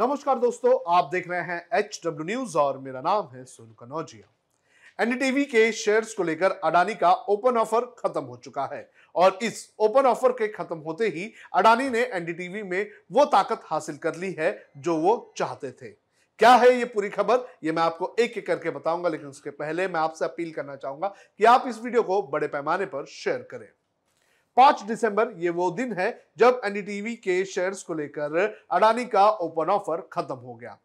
नमस्कार दोस्तों, आप देख रहे हैं एच डब्ल्यू न्यूज़ और मेरा नाम है सोनू कनौजिया एनडीटीवी के शेयर्स को लेकर अडानी का ओपन ऑफ़र खत्म हो चुका है और इस ओपन ऑफ़र के खत्म होते ही अडानी ने एनडीटीवी में वो ताकत हासिल कर ली है जो वो चाहते थे। क्या है ये पूरी खबर? ये मैं आपको एक एक करके बताऊँगा, लेकिन उसके पहले मैं आपसे अपील करना चाहूँगा कि आप इस वीडियो को बड़े पैमाने पर शेयर करें। पाँच दिसंबर ये वो दिन है जब एनडीटीवी के शेयर्स को लेकर अडानी का ओपन ऑफ़र खत्म हो गया।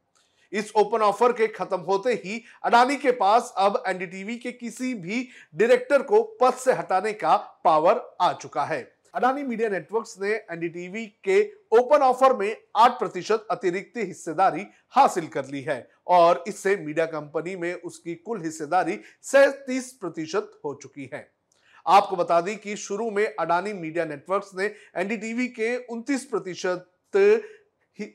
इस ओपन ऑफ़र के खत्म होते ही अडानी के पास अब एनडीटीवी के किसी भी डायरेक्टर को पद से हटाने का पावर आ चुका है। अडानी मीडिया नेटवर्क्स ने एनडीटीवी के ओपन ऑफ़र में 8 प्रतिशत अतिरिक्त हिस्सेदारी हासिल कर ली है और इससे मीडिया कंपनी में उसकी कुल हिस्सेदारी सैतीस प्रतिशत हो चुकी है। आपको बता दें कि शुरू में अडानी मीडिया नेटवर्क्स ने एनडीटीवी के 29 प्रतिशत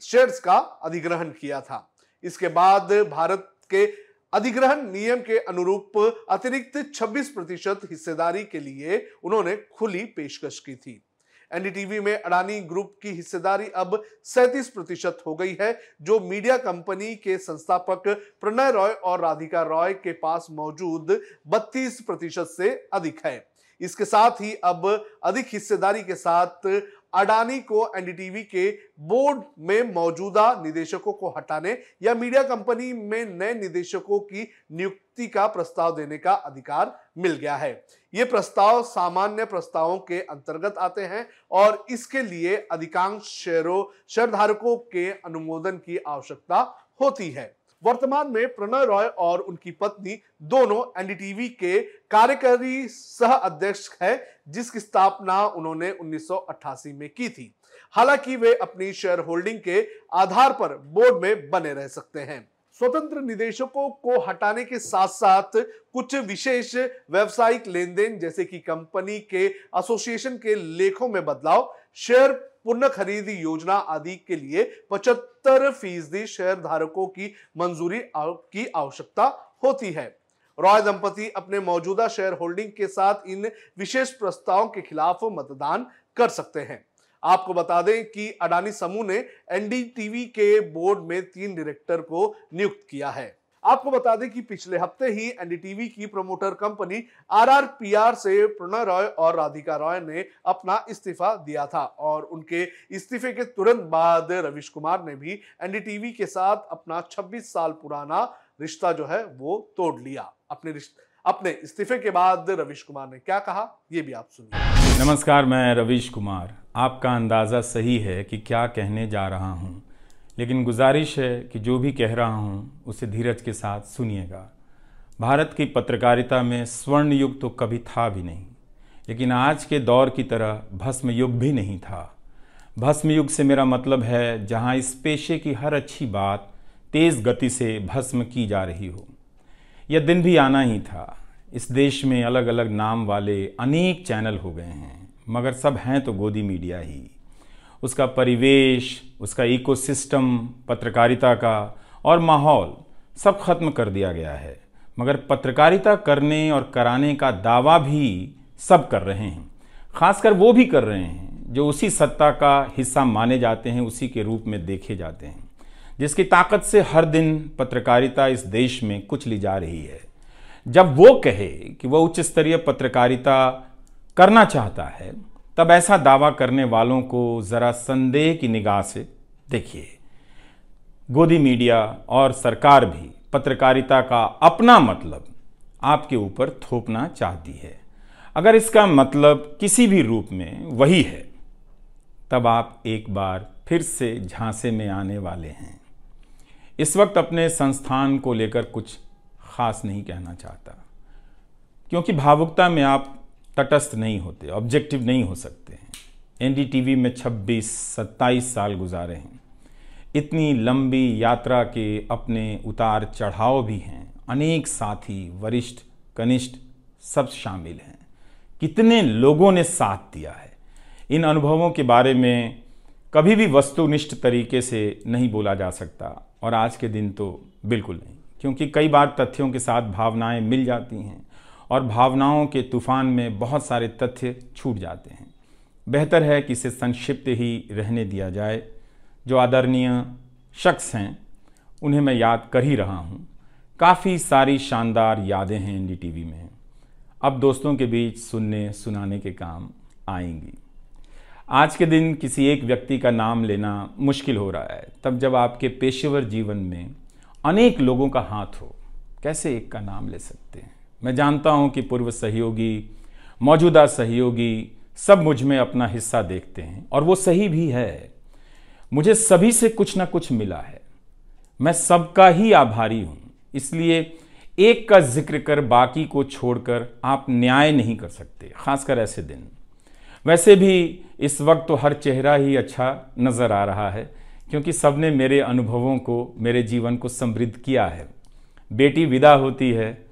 शेयर्स का अधिग्रहण किया था। इसके बाद भारत के अधिग्रहण नियम के अनुरूप अतिरिक्त 26 प्रतिशत हिस्सेदारी के लिए उन्होंने खुली पेशकश की थी। एनडीटीवी में अडानी ग्रुप की हिस्सेदारी अब 37 प्रतिशत हो गई है, जो मीडिया कंपनी के संस्थापक प्रणय रॉय और राधिका रॉय के पास मौजूद 32 प्रतिशत से अधिक है। इसके साथ ही अब अधिक हिस्सेदारी के साथ अडानी को एनडीटीवी के बोर्ड में मौजूदा निदेशकों को हटाने या मीडिया कंपनी में नए निदेशकों की नियुक्ति का प्रस्ताव देने का अधिकार मिल गया है। ये प्रस्ताव सामान्य प्रस्तावों के अंतर्गत आते हैं और इसके लिए अधिकांश शेयरों, शेयरधारकों के अनुमोदन की आवश्यकता होती है। वर्तमान में प्रणय रॉय और उनकी पत्नी दोनों एनडीटीवी के कार्यकारी सह अध्यक्ष है, जिसकी स्थापना उन्होंने 1988 में की थी। हालाँकि वे अपनी शेयर होल्डिंग के आधार पर बोर्ड में बने रह सकते हैं। स्वतंत्र निदेशकों को हटाने के साथ साथ कुछ विशेष व्यवसायिक लेन देन जैसे कि कंपनी के एसोसिएशन के लेखों में बदलाव शेयर पुनः खरीदी योजना आदि के लिए पचहत्तर फ़ीसदी शेयर धारकों की मंजूरी की आवश्यकता होती है। रॉय दंपति अपने मौजूदा शेयर होल्डिंग के साथ इन विशेष प्रस्तावों के खिलाफ मतदान कर सकते हैं। आपको बता दें कि अडानी समूह ने एनडीटीवी के बोर्ड में तीन डायरेक्टर को नियुक्त किया है। आपको बता दें कि पिछले हफ़्ते ही एनडीटीवी की प्रमोटर कंपनी आरआरपीआर से प्रणय रॉय और राधिका रॉय ने अपना इस्तीफा दिया था और उनके इस्तीफे के तुरंत बाद रविश कुमार ने भी एनडीटीवी के साथ अपना 26 साल पुराना रिश्ता जो है वो तोड़ लिया। अपने अपने इस्तीफे के बाद रविश कुमार ने क्या कहा, ये भी आप सुनिए। नमस्कार, मैं रविश कुमार। आपका अंदाज़ा सही है कि क्या कहने जा रहा हूँ। लेकिन गुजारिश है कि जो भी कह रहा हूँ, उसे धीरज के साथ सुनिएगा। भारत की पत्रकारिता में स्वर्ण युग तो कभी था भी नहीं, लेकिन आज के दौर की तरह भस्म युग भी नहीं था। भस्म युग से मेरा मतलब है, जहाँ इस पेशे की हर अच्छी बात तेज़ गति से भस्म की जा रही हो। यह दिन भी आना ही था। इस देश में अलग अलग नाम वाले अनेक चैनल हो गए हैं, मगर सब हैं तो गोदी मीडिया ही। उसका परिवेश, उसका इकोसिस्टम पत्रकारिता का और माहौल सब खत्म कर दिया गया है। मगर पत्रकारिता करने और कराने का दावा भी सब कर रहे हैं। खासकर वो भी कर रहे हैं जो उसी सत्ता का हिस्सा माने जाते हैं, उसी के रूप में देखे जाते हैं, जिसकी ताकत से हर दिन पत्रकारिता इस देश में कुछ ली जा रही है। जब वो कहे कि वह उच्च स्तरीय पत्रकारिता करना चाहता है तब ऐसा दावा करने वालों को ज़रा संदेह की निगाह से देखिए। गोदी मीडिया और सरकार भी पत्रकारिता का अपना मतलब आपके ऊपर थोपना चाहती है। अगर इसका मतलब किसी भी रूप में वही है, तब आप एक बार फिर से झांसे में आने वाले हैं। इस वक्त अपने संस्थान को लेकर कुछ खास नहीं कहना चाहता, क्योंकि भावुकता में आप तटस्थ नहीं होते ऑब्जेक्टिव नहीं हो सकते हैं। एनडीटीवी में 26 27 साल गुजारे हैं। इतनी लंबी यात्रा के अपने उतार चढ़ाव भी हैं। अनेक साथी, वरिष्ठ, कनिष्ठ सब शामिल हैं। कितने लोगों ने साथ दिया है? इन अनुभवों के बारे में कभी भी वस्तुनिष्ठ तरीके से नहीं बोला जा सकता, और आज के दिन तो बिल्कुल नहीं, क्योंकि कई बार तथ्यों के साथ भावनाएँ मिल जाती हैं। और भावनाओं के तूफ़ान में बहुत सारे तथ्य छूट जाते हैं। बेहतर है कि इसे संक्षिप्त ही रहने दिया जाए। जो आदरणीय शख्स हैं, उन्हें मैं याद कर ही रहा हूँ। काफ़ी सारी शानदार यादें हैं एन में। अब दोस्तों के बीच सुनने सुनाने के काम आएँगी। आज के दिन किसी एक व्यक्ति का नाम लेना मुश्किल हो रहा है। तब जब आपके पेशेवर जीवन में अनेक लोगों का हाथ हो, कैसे एक का नाम ले सकते हैं? मैं जानता हूँ कि पूर्व सहयोगी, मौजूदा सहयोगी सब मुझमें अपना हिस्सा देखते हैं और वो सही भी है। मुझे सभी से कुछ ना कुछ मिला है। मैं सबका ही आभारी हूँ, इसलिए एक का ज़िक्र कर बाकी को छोड़कर आप न्याय नहीं कर सकते, खासकर ऐसे दिन। वैसे भी इस वक्त तो हर चेहरा ही अच्छा नज़र आ रहा है, क्योंकि सबने मेरे अनुभवों को, मेरे जीवन को समृद्ध किया है। बेटी विदा होती है।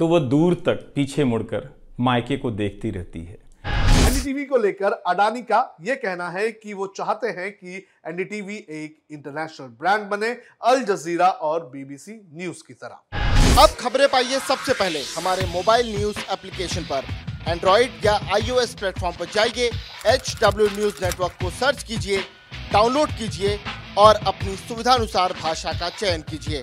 तो वो दूर तक पीछे मुड़कर मायके को देखती रहती है। एनडीटीवी को लेकर अडानी का यह कहना है कि वो चाहते हैं कि एनडीटीवी एक इंटरनेशनल ब्रांड बने अल जजीरा और बीबीसी न्यूज़ की तरह। अब खबरें पाइए सबसे पहले। हमारे मोबाइल न्यूज़ एप्लीकेशन पर। एंड्रॉइड या आईओएस प्लेटफॉर्म पर जाइए एच डब्ल्यू न्यूज़ नेटवर्क को सर्च कीजिए डाउनलोड कीजिए और अपनी सुविधानुसार भाषा का चयन कीजिए।